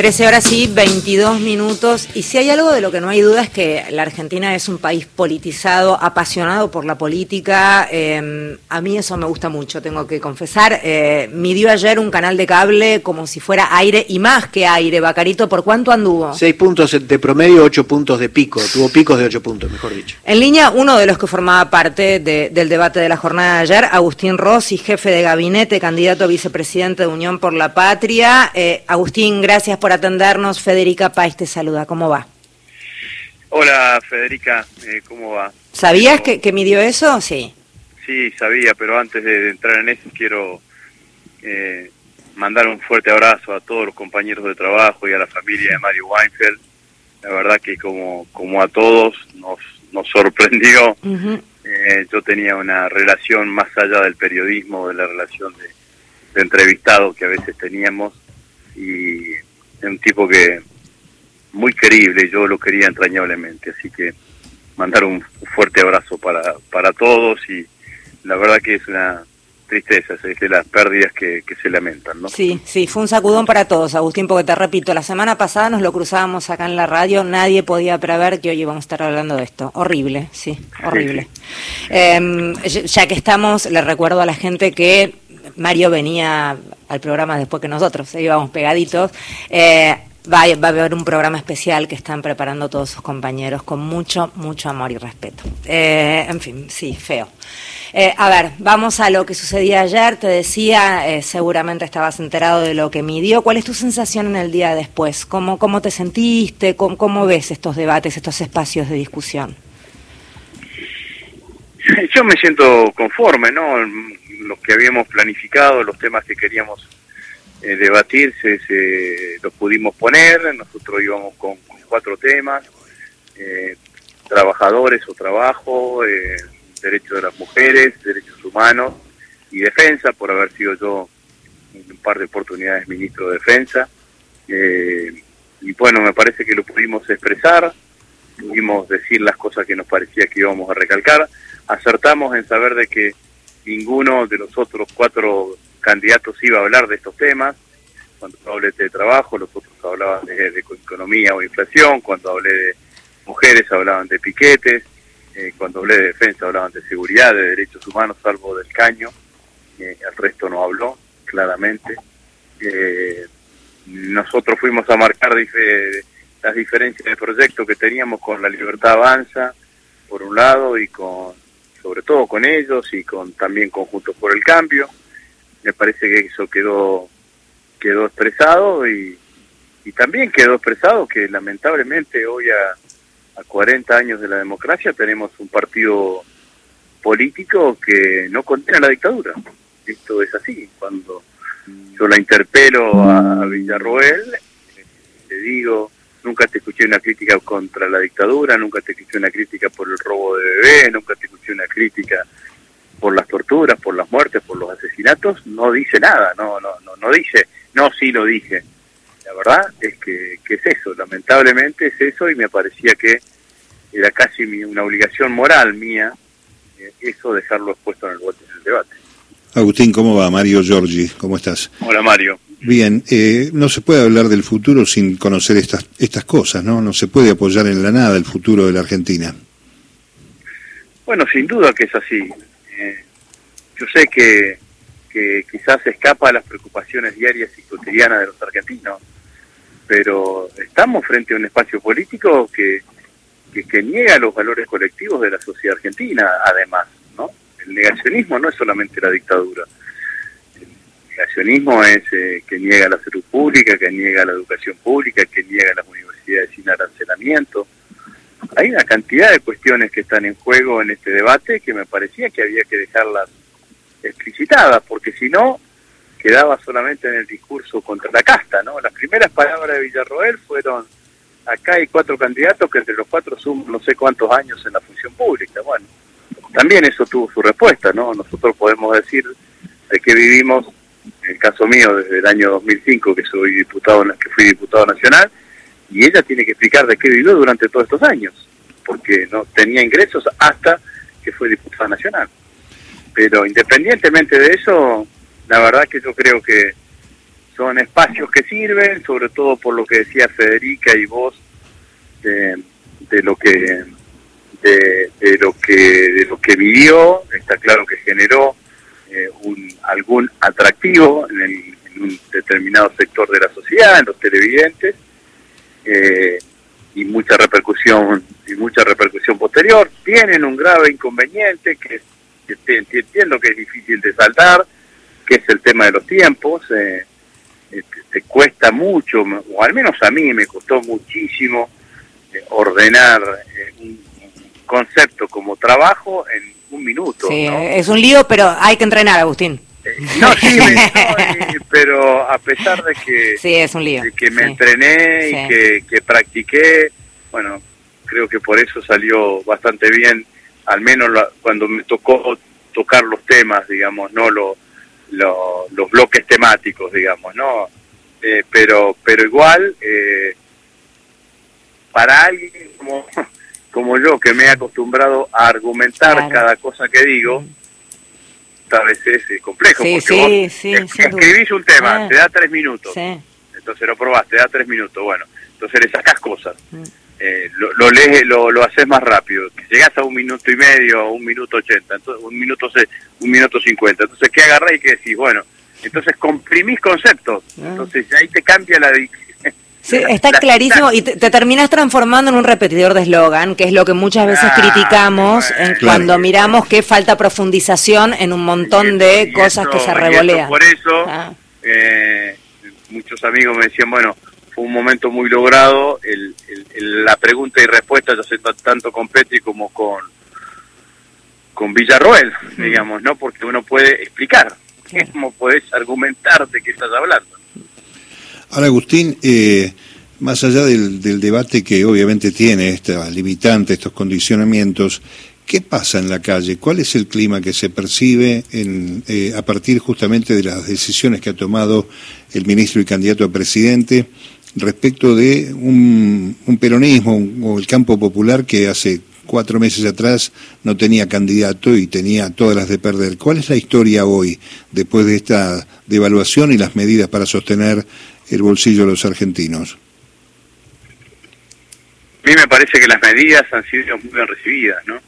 13 horas y 22 minutos. Y si hay algo de lo que no hay duda es que la Argentina es un país politizado, apasionado por la política. Eh, a mí eso me gusta mucho, tengo que confesar. Eh, midió ayer un canal de cable como si fuera aire y más que aire. Bacarito, ¿por cuánto anduvo? Seis puntos de promedio, ocho puntos de pico. Tuvo picos de ocho puntos, mejor dicho. En línea, uno de los que formaba parte del debate de la jornada de ayer, Agustín Rossi, jefe de gabinete, candidato a vicepresidente de Unión por la Patria. Eh, Agustín, gracias por atendernos. Federica País te saluda. ¿Cómo va? Hola, Federica. Eh, ¿Cómo va? ¿Sabías que, que, midió eso? Sí. Sí, sabía, pero antes de entrar en eso quiero eh, mandar un fuerte abrazo a todos los compañeros de trabajo y a la familia de Mario Weinfeld. La verdad que como, como a todos nos, nos sorprendió. eh, yo tenía una relación más allá del periodismo, de la relación de, de entrevistado que a veces teníamos y un tipo que muy querible, yo lo quería entrañablemente, así que mandar un fuerte abrazo para, para todos y la verdad que es una tristeza, es de las pérdidas que, que, se lamentan, ¿no? Sí, sí, fue un sacudón para todos, Agustín, porque te repito, la semana pasada nos lo cruzábamos acá en la radio, nadie podía prever que hoy íbamos a estar hablando de esto. Horrible, sí, horrible. Sí, sí. Eh, ya que estamos, le recuerdo a la gente que Mario venía al programa después que nosotros, ¿eh? íbamos pegaditos. Eh, va, a haber un programa especial que están preparando todos sus compañeros con mucho, mucho amor y respeto. Eh, en fin, sí, feo. Eh, a ver, vamos a lo que sucedía ayer. Te decía, seguramente estabas enterado de lo que midió. ¿Cuál es tu sensación en el día después? ¿Cómo, cómo te sentiste? ¿Cómo, ¿Cómo ves estos debates, estos espacios de discusión? Yo me siento conforme, ¿no? Los que habíamos planificado, los temas que queríamos eh, debatir, se, los pudimos poner. Nosotros íbamos con, con cuatro temas: eh, trabajadores o trabajo, eh, derechos de las mujeres, derechos humanos y defensa, por haber sido yo en un par de oportunidades ministro de defensa. Eh, y bueno, me parece que lo pudimos expresar, pudimos decir las cosas que nos parecía que íbamos a recalcar, acertamos en saber de que ninguno de los otros cuatro candidatos iba a hablar de estos temas. Cuando hablé de trabajo, los otros hablaban de, economía o inflación. Cuando hablé de mujeres, hablaban de piquetes. Eh, cuando hablé de defensa, hablaban de seguridad, de derechos humanos, salvo del caño. Eh, el resto no habló, claramente. Eh, nosotros fuimos a marcar dif las diferencias de proyecto que teníamos con la Libertad Avanza, por un lado, y con sobre todo con ellos y con también conjuntos por el cambio me parece que eso quedó quedó expresado y, y también quedó expresado que lamentablemente hoy a, a 40 años de la democracia tenemos un partido político que no condena la dictadura. Esto es así. Cuando yo la interpelo a, a Villarroel, le digo, nunca te escuché una crítica contra la dictadura, nunca te escuché una crítica por el robo de bebé, nunca te escuché una crítica por las torturas, por las muertes, por los asesinatos, no dice nada, no, no, no, no dice, no, sí lo dije. La verdad es que, que es eso, lamentablemente es eso y me parecía que era casi mi, una obligación moral mía eh, eso dejarlo expuesto en el, en el debate. Agustín, ¿cómo va? Mario Giorgi, ¿cómo estás? Hola Mario. Bien, eh, no se puede hablar del futuro sin conocer estas, estas cosas, ¿no? No se puede apoyar en la nada el futuro de la Argentina. Bueno, sin duda que es así. Eh, yo sé que, que quizás escapa a las preocupaciones diarias y cotidianas de los argentinos, pero estamos frente a un espacio político que, que, que niega los valores colectivos de la sociedad argentina, además, ¿no? El negacionismo no es solamente la dictadura. Negacionismo es eh, que niega la salud pública, que niega la educación pública, que niega las universidades sin arancelamiento. Hay una cantidad de cuestiones que están en juego en este debate que me parecía que había que dejarlas explicitadas, porque si no, quedaba solamente en el discurso contra la casta, ¿no? Las primeras palabras de Villarroel fueron, acá hay cuatro candidatos que entre los cuatro suman no sé cuántos años en la función pública. Bueno, también eso tuvo su respuesta, ¿no? Nosotros podemos decir de que vivimos, caso mío, desde el año 2005, que soy diputado, que fui diputado nacional, y ella tiene que explicar de qué vivió durante todos estos años, porque no tenía ingresos hasta que fue diputada nacional. Pero independientemente de eso, la verdad que yo creo que son espacios que sirven, sobre todo por lo que decía Federica y vos, de, lo que de, lo que de lo que vivió, está claro que generó eh, un, algún atractivo en, en, un determinado sector de la sociedad, en los televidentes, eh, y mucha repercusión y mucha repercusión posterior. Tienen un grave inconveniente que, entiendo que es difícil de saltar, que es el tema de los tiempos. Eh, eh, te cuesta mucho, o al menos a mí me costó muchísimo eh, ordenar un concepto como trabajo en un minuto. Sí, es un lío, pero hay que entrenar, Agustín. No, sí, pero a pesar de que, sí, es un lío. que me entrené y que, que practiqué, bueno, creo que por eso salió bastante bien, al menos cuando me tocó tocar los temas, digamos, no lo, los bloques temáticos, digamos, ¿no? Eh, pero, pero igual, eh, para alguien como, como yo, que me he acostumbrado a argumentar cada cosa que digo, a veces es complejo. Sí, porque sí, vos escribís un tema, te da tres minutos, entonces lo probás, te da tres minutos, bueno, entonces le sacás cosas. Mm. Eh, lo, lo lees, lo, lo haces más rápido. Llegás a un minuto y medio, un minuto ochenta, entonces, un minuto un minuto cincuenta. Entonces, ¿qué agarrás y qué decís? Bueno, entonces comprimís conceptos. Ah. Entonces, ahí te cambia la Sí, está clarísimo y te, terminas transformando en un repetidor de eslogan, que es lo que muchas veces criticamos cuando miramos que falta profundización en un montón de cosas que se revolean. Por eso, ah. eh, muchos amigos me decían, bueno, fue un momento muy logrado el, la pregunta y respuesta, ya sé tanto con Petri como con con Villarroel, digamos, ¿no? Porque uno puede explicar, cómo puedes argumentar de qué estás hablando. Ahora, Agustín, eh, más allá del, debate que obviamente tiene esta limitante, estos condicionamientos, ¿qué pasa en la calle? ¿Cuál es el clima que se percibe en, eh, a partir justamente de las decisiones que ha tomado el ministro y candidato a presidente respecto de un, peronismo o el campo popular que hace cuatro meses atrás no tenía candidato y tenía todas las de perder. ¿Cuál es la historia hoy, después de esta devaluación y las medidas para sostener el bolsillo de los argentinos? A mí me parece que las medidas han sido muy bien recibidas, ¿no?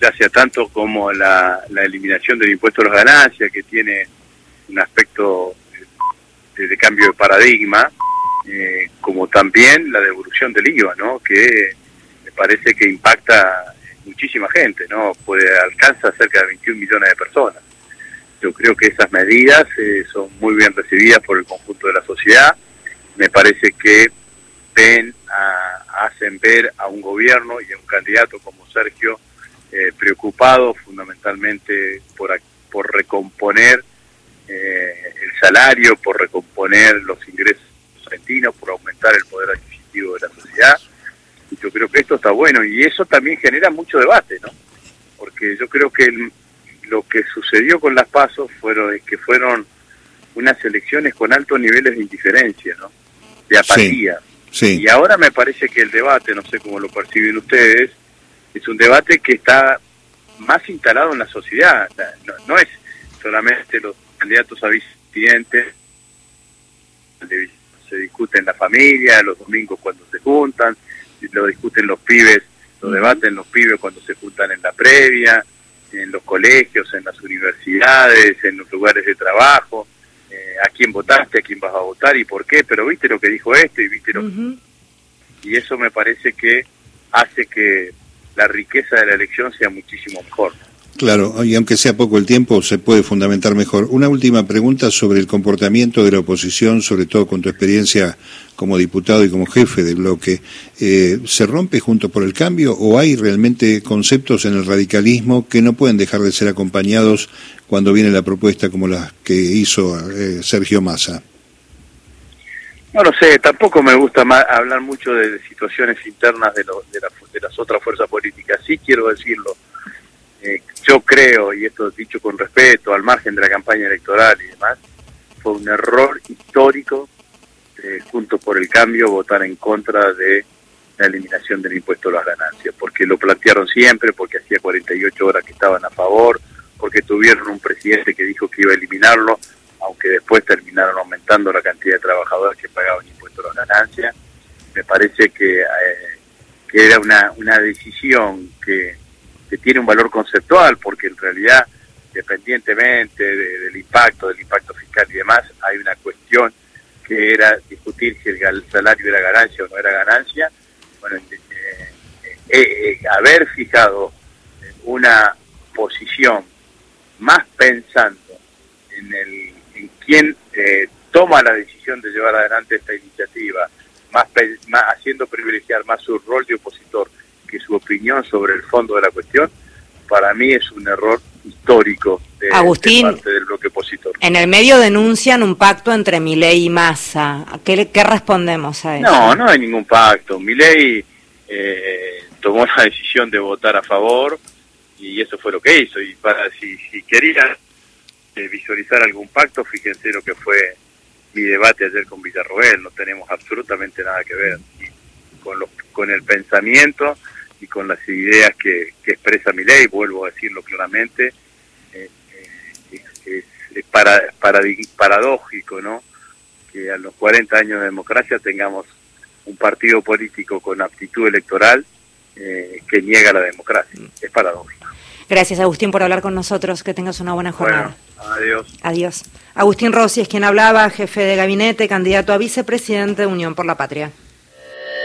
Ya sea tanto como la, eliminación del impuesto a las ganancias, que tiene un aspecto de, cambio de paradigma, eh, como también la devolución del IVA, ¿no? Que me parece que impacta muchísima gente, ¿no? Puede alcanza cerca de 21 millones de personas. Yo creo que esas medidas eh, son muy bien recibidas por el conjunto de la sociedad. Me parece que ven, hacen ver a un gobierno y a un candidato como Sergio eh, preocupado fundamentalmente por, por recomponer eh, el salario, por recomponer los ingresos argentinos, por aumentar el poder adquisitivo de la sociedad. Y yo creo que esto está bueno y eso también genera mucho debate, ¿no? Porque yo creo que el, lo que sucedió con las pasos fueron que fueron unas elecciones con altos niveles de indiferencia, ¿no? De apatía. Sí, Y ahora me parece que el debate, no sé cómo lo perciben ustedes, es un debate que está más instalado en la sociedad. No, es solamente los candidatos a vicepresidente, se discute en la familia, los domingos cuando se juntan, lo discuten los pibes, lo debaten los pibes cuando se juntan en la previa, en los colegios, en las universidades, en los lugares de trabajo, eh, a quién votaste, a quién vas a votar y por qué, pero viste lo que dijo este y viste lo Y eso me parece que hace que la riqueza de la elección sea muchísimo mejor. Claro, y aunque sea poco el tiempo, se puede fundamentar mejor. Una última pregunta sobre el comportamiento de la oposición, sobre todo con tu experiencia como diputado y como jefe del bloque. Eh, ¿Se rompe junto por el cambio o hay realmente conceptos en el radicalismo que no pueden dejar de ser acompañados cuando viene la propuesta como la que hizo eh, Sergio Massa? No lo sé, tampoco me gusta hablar mucho de situaciones internas de, de las otras fuerzas políticas. Sí quiero decirlo eh, yo creo, y esto dicho con respeto, al margen de la campaña electoral y demás, fue un error histórico, eh, junto por el cambio, votar en contra de la eliminación del impuesto a las ganancias, porque lo plantearon siempre, porque hacía 48 horas que estaban a favor, porque tuvieron un presidente que dijo que iba a eliminarlo, aunque después terminaron aumentando la cantidad de trabajadores que pagaban impuestos a las ganancias, me parece que, eh, que era una, una decisión que, que tiene un valor conceptual, porque en realidad, independientemente del impacto, del impacto fiscal y demás, hay una cuestión que era discutir si el salario era ganancia o no era ganancia. Bueno, eh, eh, haber fijado una posición más pensando en, el, en quién eh, toma la decisión de llevar adelante esta iniciativa, más, más haciendo privilegiar más su rol de opositor que su opinión sobre el fondo de la cuestión, para mí es un error histórico de, Agustín, parte del bloque opositor. En el medio denuncian un pacto entre Milei y Massa. ¿Qué, ¿Qué respondemos a eso? No, no hay ningún pacto. Milei eh, tomó la decisión de votar a favor y eso fue lo que hizo. Y para si, si quería eh, visualizar algún pacto, fíjense lo que fue mi debate ayer con Villarroel, no tenemos absolutamente nada que ver con, los, con el pensamiento y con las ideas que, expresa mi ley, vuelvo a decirlo claramente, eh, eh, es, es para, paradójico, ¿no? Que a los 40 años de democracia tengamos un partido político con aptitud electoral que niega la democracia. Es paradójico. Gracias, Agustín, por hablar con nosotros. Que tengas una buena jornada. adiós. Adiós. Agustín Rossi es quien hablaba, jefe de gabinete, candidato a vicepresidente de Unión por la Patria.